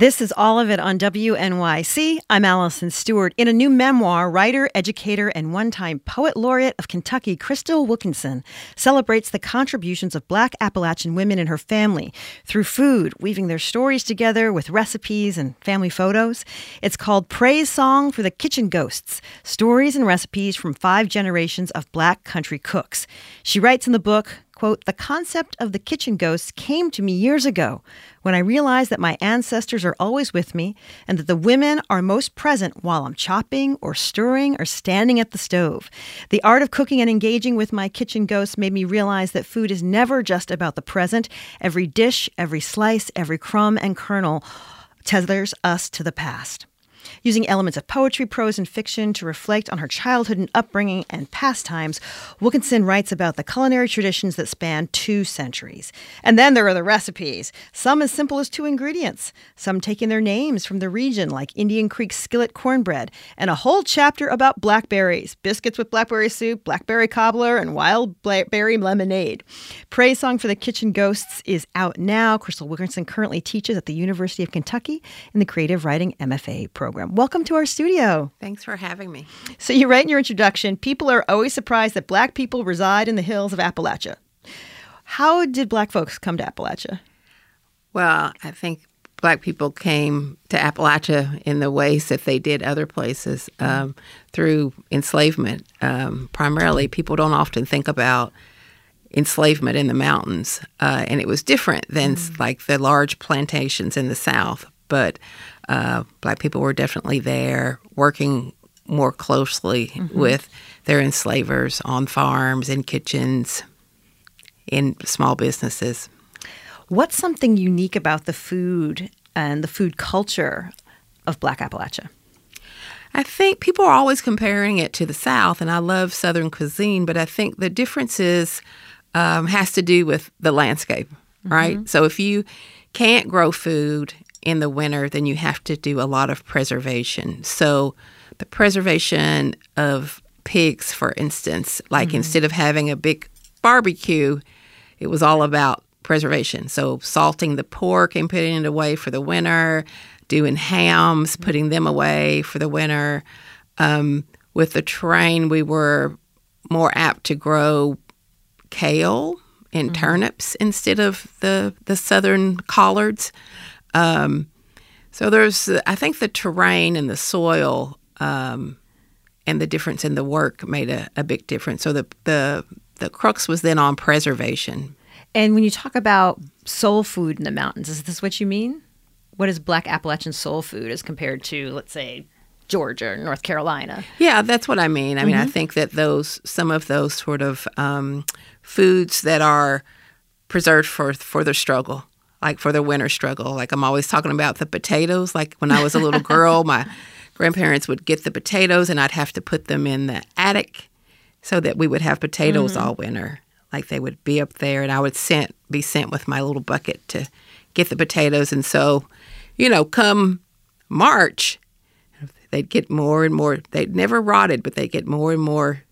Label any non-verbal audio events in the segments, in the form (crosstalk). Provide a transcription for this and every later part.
This is all of it on WNYC. I'm Alison Stewart. In a new memoir, writer, educator, and one time poet laureate of Kentucky, Crystal Wilkinson celebrates the contributions of black Appalachian women and her family through food, weaving their stories together with recipes and family photos. It's called Praisesong for the Kitchen Ghosts Stories and Recipes from Five Generations of Black Country Cooks. She writes in the book, quote, the concept of the kitchen ghosts came to me years ago when I realized that my ancestors are always with me and that the women are most present while I'm chopping or stirring or standing at the stove. The art of cooking and engaging with my kitchen ghosts made me realize that food is never just about the present. Every dish, every slice, every crumb and kernel tethers us to the past using elements of poetry, prose, and fiction to reflect on her childhood and upbringing and pastimes, Wilkinson writes about the culinary traditions that span two centuries. And then there are the recipes, some as simple as two ingredients, some taking their names from the region, like Indian Creek skillet cornbread, and a whole chapter about blackberries, biscuits with blackberry soup, blackberry cobbler, and wild berry lemonade. Praisesong for the Kitchen Ghosts is out now. Crystal Wilkinson currently teaches at the University of Kentucky in the Creative Writing MFA program. Welcome to our studio. Thanks for having me. So, you write in your introduction people are always surprised that black people reside in the hills of Appalachia. How did black folks come to Appalachia? Well, I think black people came to Appalachia in the ways that they did other places um, through enslavement. Um, primarily, people don't often think about enslavement in the mountains, uh, and it was different than mm. like the large plantations in the South. But uh, black people were definitely there working more closely mm-hmm. with their enslavers on farms, in kitchens, in small businesses. What's something unique about the food and the food culture of Black Appalachia? I think people are always comparing it to the South, and I love Southern cuisine, but I think the difference is um, has to do with the landscape, right? Mm-hmm. So if you can't grow food in the winter, then you have to do a lot of preservation. So, the preservation of pigs, for instance, like mm-hmm. instead of having a big barbecue, it was all about preservation. So, salting the pork and putting it away for the winter, doing hams, putting them away for the winter. Um, with the terrain, we were more apt to grow kale and mm-hmm. turnips instead of the the southern collards. Um, so there's, I think, the terrain and the soil um, and the difference in the work made a, a big difference. So the the the crux was then on preservation. And when you talk about soul food in the mountains, is this what you mean? What is Black Appalachian soul food as compared to, let's say, Georgia or North Carolina? Yeah, that's what I mean. I mm-hmm. mean, I mm-hmm. think that those some of those sort of um, foods that are preserved for for their struggle like for the winter struggle. Like I'm always talking about the potatoes. Like when I was a little girl, (laughs) my grandparents would get the potatoes and I'd have to put them in the attic so that we would have potatoes mm-hmm. all winter. Like they would be up there and I would sent be sent with my little bucket to get the potatoes and so, you know, come March they'd get more and more they'd never rotted, but they'd get more and more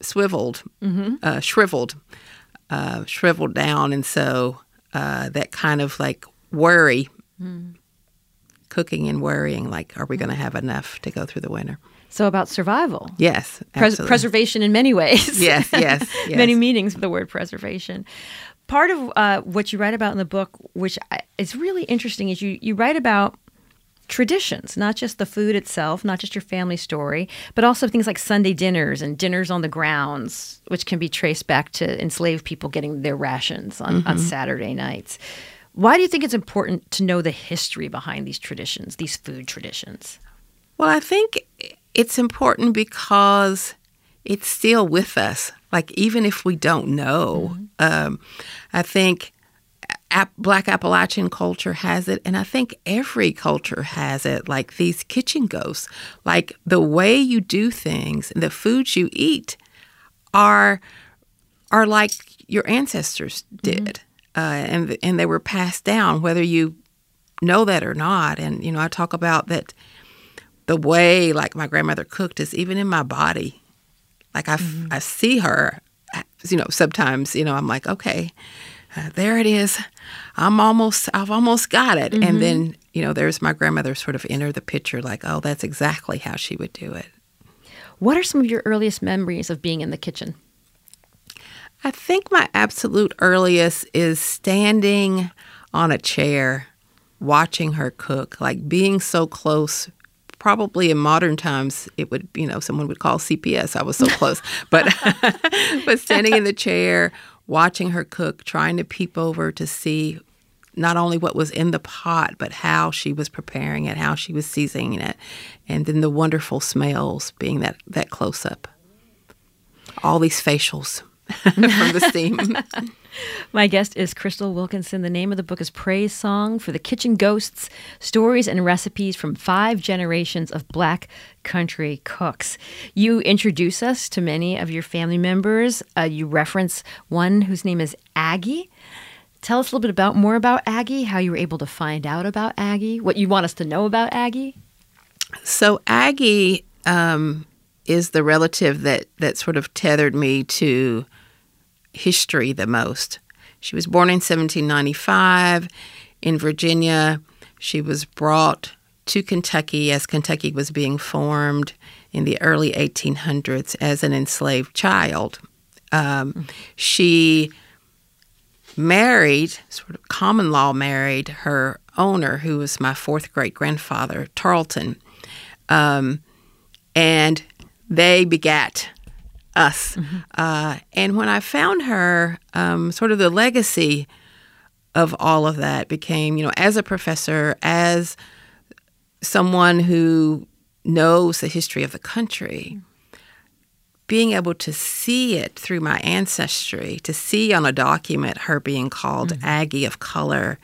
swiveled, mm-hmm. uh, shriveled, uh, shriveled down and so uh, that kind of like worry, mm. cooking and worrying, like, are we going to have enough to go through the winter? So about survival. Yes, Pres- preservation in many ways. (laughs) Yes, yes, (laughs) yes. many meanings of the word preservation. Part of uh, what you write about in the book, which is really interesting, is you you write about traditions, not just the food itself, not just your family story, but also things like Sunday dinners and dinners on the grounds, which can be traced back to enslaved people getting their rations on, mm-hmm. on Saturday nights. Why do you think it's important to know the history behind these traditions, these food traditions? Well, I think it's important because it's still with us. Like, even if we don't know, mm-hmm. um, I think Black Appalachian culture has it, and I think every culture has it. Like these kitchen ghosts, like the way you do things and the foods you eat are are like your ancestors did, mm-hmm. uh, and and they were passed down. Whether you know that or not. And, you know, I talk about that the way like my grandmother cooked is even in my body. Like I, mm-hmm. I see her, you know, sometimes, you know, I'm like, okay, uh, there it is. I'm almost, I've almost got it. Mm-hmm. And then, you know, there's my grandmother sort of enter the picture like, oh, that's exactly how she would do it. What are some of your earliest memories of being in the kitchen? I think my absolute earliest is standing on a chair watching her cook, like being so close. Probably in modern times, it would, you know, someone would call CPS. I was so close. (laughs) but, (laughs) but standing in the chair, watching her cook, trying to peep over to see not only what was in the pot, but how she was preparing it, how she was seasoning it, and then the wonderful smells being that, that close up. All these facials (laughs) from the steam. (laughs) My guest is Crystal Wilkinson. The name of the book is Praisesong for the Kitchen Ghosts Stories and Recipes from Five Generations of Black Country Cooks. You introduce us to many of your family members. Uh, you reference one whose name is Aggie. Tell us a little bit about more about Aggie, how you were able to find out about Aggie, what you want us to know about Aggie. So Aggie um, is the relative that that sort of tethered me to history the most. She was born in 1795 in Virginia. She was brought to Kentucky as Kentucky was being formed in the early 1800s as an enslaved child. Um, she married, sort of common law married, her owner, who was my fourth great grandfather, Tarleton. Um, and they begat us. Mm-hmm. Uh, and when I found her, um, sort of the legacy of all of that became, you know, as a professor, as someone who knows the history of the country, being able to see it through my ancestry, to see on a document her being called mm-hmm. Aggie of color,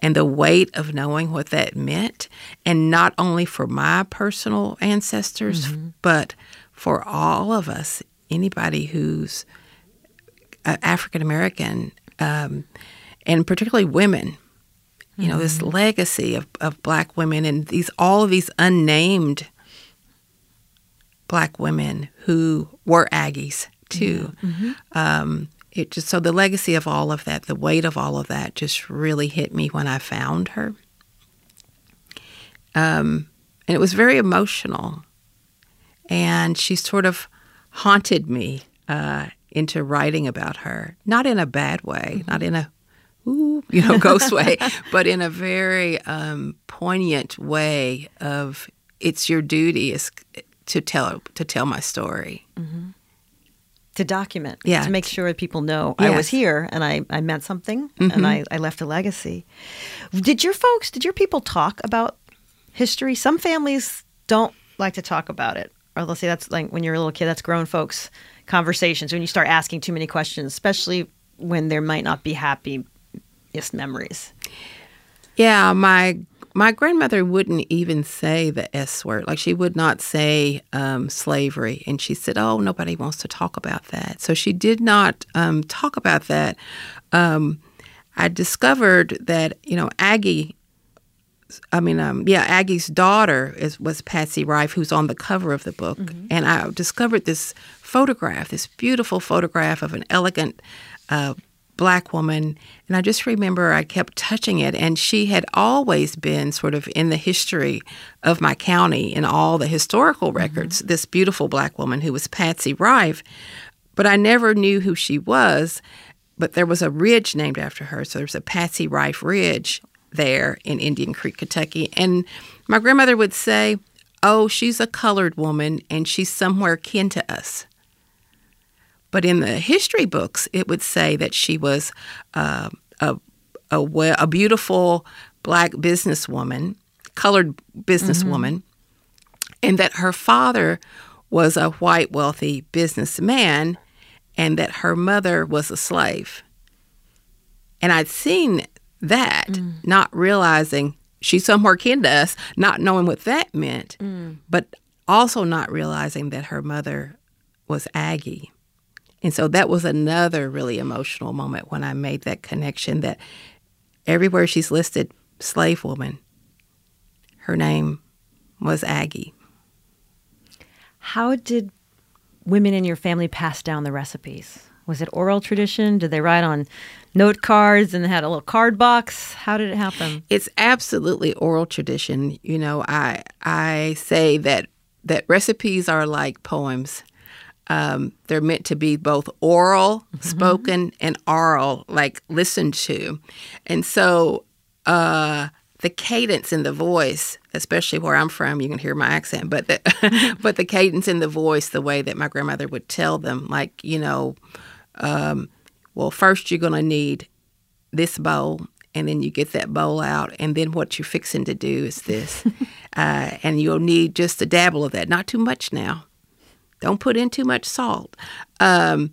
and the weight of knowing what that meant, and not only for my personal ancestors, mm-hmm. but for all of us anybody who's African American, um, and particularly women. You know, mm-hmm. this legacy of, of black women and these all of these unnamed black women who were Aggies too. Mm-hmm. Um, it just so the legacy of all of that, the weight of all of that, just really hit me when I found her. Um, and it was very emotional. And she sort of haunted me uh, into writing about her. Not in a bad way, mm-hmm. not in a ooh, (laughs) you know, ghost way, but in a very um, poignant way of it's your duty is to tell to tell my story. Mm-hmm. To document, yeah. to make sure people know yes. I was here and I, I meant something mm-hmm. and I, I left a legacy. Did your folks, did your people talk about history? Some families don't like to talk about it or let's say that's like when you're a little kid, that's grown folks conversations. When you start asking too many questions, especially when there might not be happiest memories. Yeah, my my grandmother wouldn't even say the S word. Like she would not say um, slavery, and she said, "Oh, nobody wants to talk about that." So she did not um, talk about that. Um, I discovered that you know Aggie I mean, um, yeah, Aggie's daughter is was Patsy Rife, who's on the cover of the book, mm-hmm. and I discovered this photograph, this beautiful photograph of an elegant uh, black woman, and I just remember I kept touching it, and she had always been sort of in the history of my county in all the historical mm-hmm. records. Mm-hmm. This beautiful black woman who was Patsy Rife, but I never knew who she was. But there was a ridge named after her, so there's a Patsy Rife Ridge there in Indian Creek, Kentucky. And my grandmother would say, Oh, she's a colored woman and she's somewhere kin to us. But in the history books, it would say that she was uh, a, a, a, beautiful black businesswoman, colored businesswoman, mm-hmm. and that her father was a white wealthy businessman and that her mother was a slave. And I'd seen that, mm. not realizing she's somewhere kin to us, not knowing what that meant, mm. but also not realizing that her mother was Aggie. And so that was another really emotional moment when I made that connection that everywhere she's listed slave woman. Her name was Aggie. How did women in your family pass down the recipes? Was it oral tradition? Did they write on note cards and had a little card box? How did it happen? It's absolutely oral tradition. You know, I I say that that recipes are like poems. Um, they're meant to be both oral, mm-hmm. spoken, and oral, like listened to. And so uh, the cadence in the voice, especially where I'm from, you can hear my accent, but the, (laughs) (laughs) but the cadence in the voice, the way that my grandmother would tell them, like, you know, um, well, first you're going to need this bowl, and then you get that bowl out, and then what you're fixing to do is this. (laughs) uh, and you'll need just a dabble of that, not too much now. Don't put in too much salt. Um,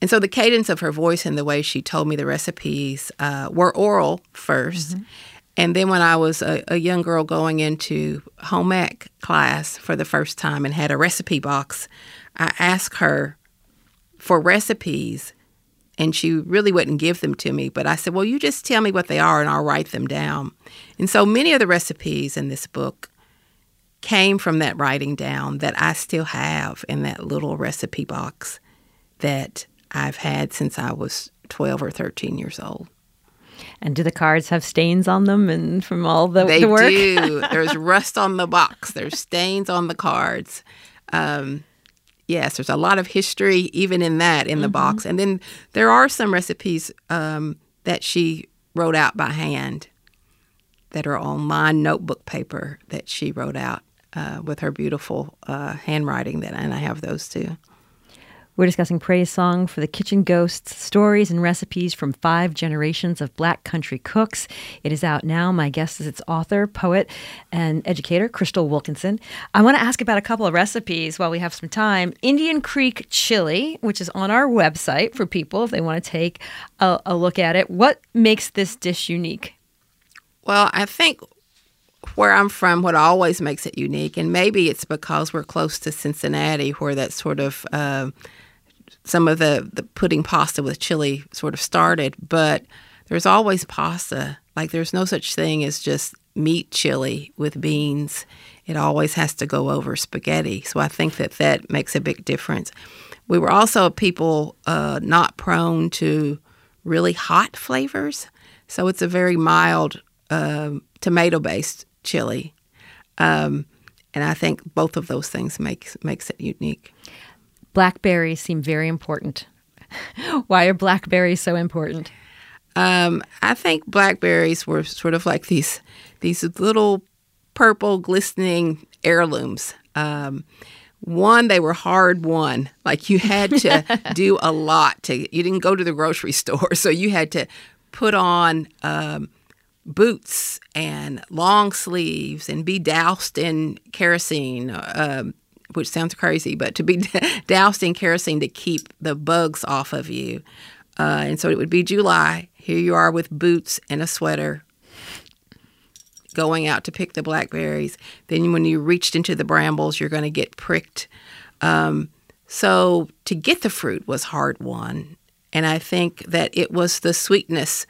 and so the cadence of her voice and the way she told me the recipes uh, were oral 1st mm-hmm. And then when I was a, a, young girl going into home ec class for the first time and had a recipe box, I asked her for recipes and she really wouldn't give them to me. But I said, Well, you just tell me what they are and I'll write them down. And so many of the recipes in this book came from that writing down that I still have in that little recipe box that I've had since I was 12 or 13 years old. And do the cards have stains on them and from all the, they the work? do. (laughs) There's rust on the box. There's stains on the cards. Um, yes, there's a lot of history even in that in the mm-hmm. box. And then there are some recipes um, that she wrote out by hand that are on my notebook paper that she wrote out uh, with her beautiful uh, handwriting. That and I have those too. We're discussing Praisesong for the Kitchen Ghosts stories and recipes from five generations of black country cooks. It is out now. My guest is its author, poet, and educator, Crystal Wilkinson. I want to ask about a couple of recipes while we have some time. Indian Creek chili, which is on our website for people if they want to take a, a look at it. What makes this dish unique? Well, I think where I'm from, what always makes it unique, and maybe it's because we're close to Cincinnati, where that sort of uh, some of the, the putting pasta with chili sort of started, but there's always pasta. Like there's no such thing as just meat chili with beans. It always has to go over spaghetti. So I think that that makes a big difference. We were also people uh, not prone to really hot flavors. So it's a very mild uh, tomato based chili. Um, and I think both of those things makes makes it unique. Blackberries seem very important. (laughs) Why are blackberries so important? Um, I think blackberries were sort of like these these little purple glistening heirlooms. Um, one, they were hard won. Like you had to (laughs) do a lot to. You didn't go to the grocery (laughs) store, so you had to put on um, boots and long sleeves and be doused in kerosene. Um, which sounds crazy, but to be (laughs) doused in kerosene to keep the bugs off of you. Uh, and so it would be July. Here you are with boots and a sweater going out to pick the blackberries. Then when you reached into the brambles, you're going to get pricked. Um, so to get the fruit was hard won. And I think that it was the sweetness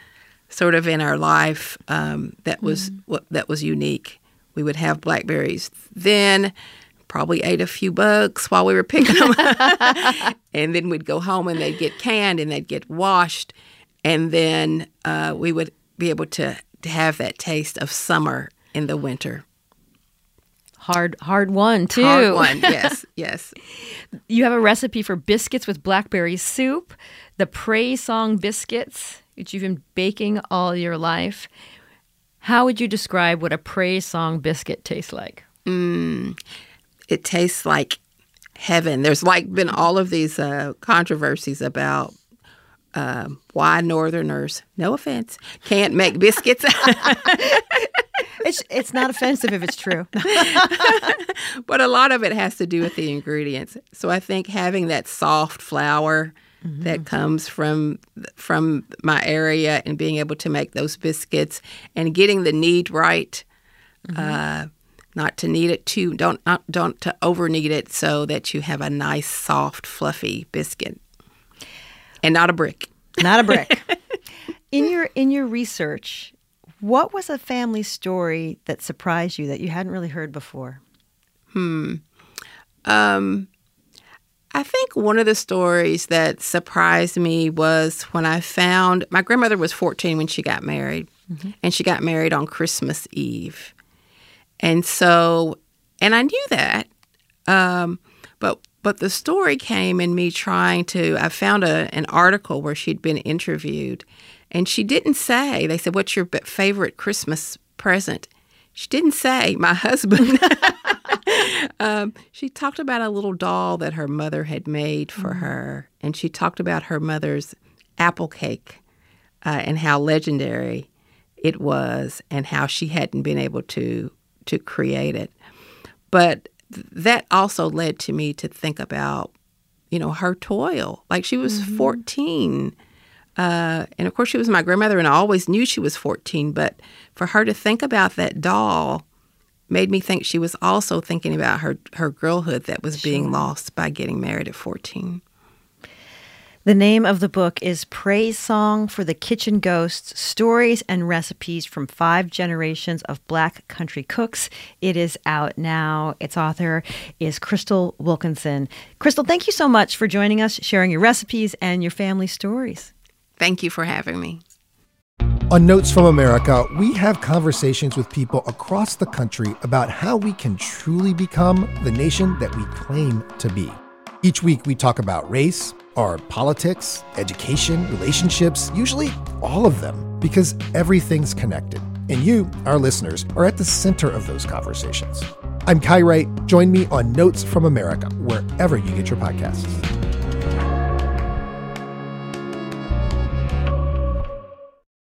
sort of in our life um, that was mm. what that was unique. We would have blackberries. Then probably ate a few bugs while we were picking them. (laughs) and then we'd go home and they'd get canned and they'd get washed. And then uh, we would be able to, to have that taste of summer in the winter. Hard, hard one too. Hard one, (laughs) yes, yes. You have a recipe for biscuits with blackberry soup, the Praise Song biscuits, which you've been baking all your life. How would you describe what a Praise Song biscuit tastes like? Mm, it tastes like heaven. There's like been all of these uh, controversies about uh, why Northerners, no offense, can't make biscuits. (laughs) it's it's not offensive if it's true. (laughs) but a lot of it has to do with the ingredients. So I think having that soft flour mm-hmm. that comes from from my area and being able to make those biscuits and getting the knead right. Mm-hmm. Uh, not to knead it too don't not, don't to over knead it so that you have a nice soft fluffy biscuit and not a brick not a (laughs) brick in your in your research What was a family story that surprised you that you hadn't really heard before? Hmm. Um, I think one of the stories that surprised me was when I found my grandmother was 14 when she got married, mm-hmm. and she got married on Christmas Eve. And so, and I knew that, um, but but the story came in me trying to. I found a, an article where she'd been interviewed, and she didn't say. They said, "What's your favorite Christmas present?" She didn't say my (laughs) husband. um, she talked about a little doll that her mother had made for mm her, and she talked about her mother's apple cake uh, and how legendary it was, and how she hadn't been able to to create it. But that also led to me to think about, you know, her toil. Like she was mm-hmm. 14. Uh, and of course, she was my grandmother, and I always knew she was 14. But for her to think about that doll made me think she was also thinking about her, her girlhood that was sure. being lost by getting married at 14. The name of the book is Praisesong for the Kitchen Ghosts Stories and Recipes from Five Generations of Black Country Cooks. It is out now. Its author is Crystal Wilkinson. Crystal, thank you so much for joining us, sharing your recipes and your family stories. Thank you for having me. On Notes from America, we have conversations with people across the country about how we can truly become the nation that we claim to be. Each week, we talk about race our politics, education, relationships, usually all of them, because everything's connected. And you, our listeners, are at the center of those conversations. I'm Kai Wright. Join me on Notes from America, wherever you get your podcasts.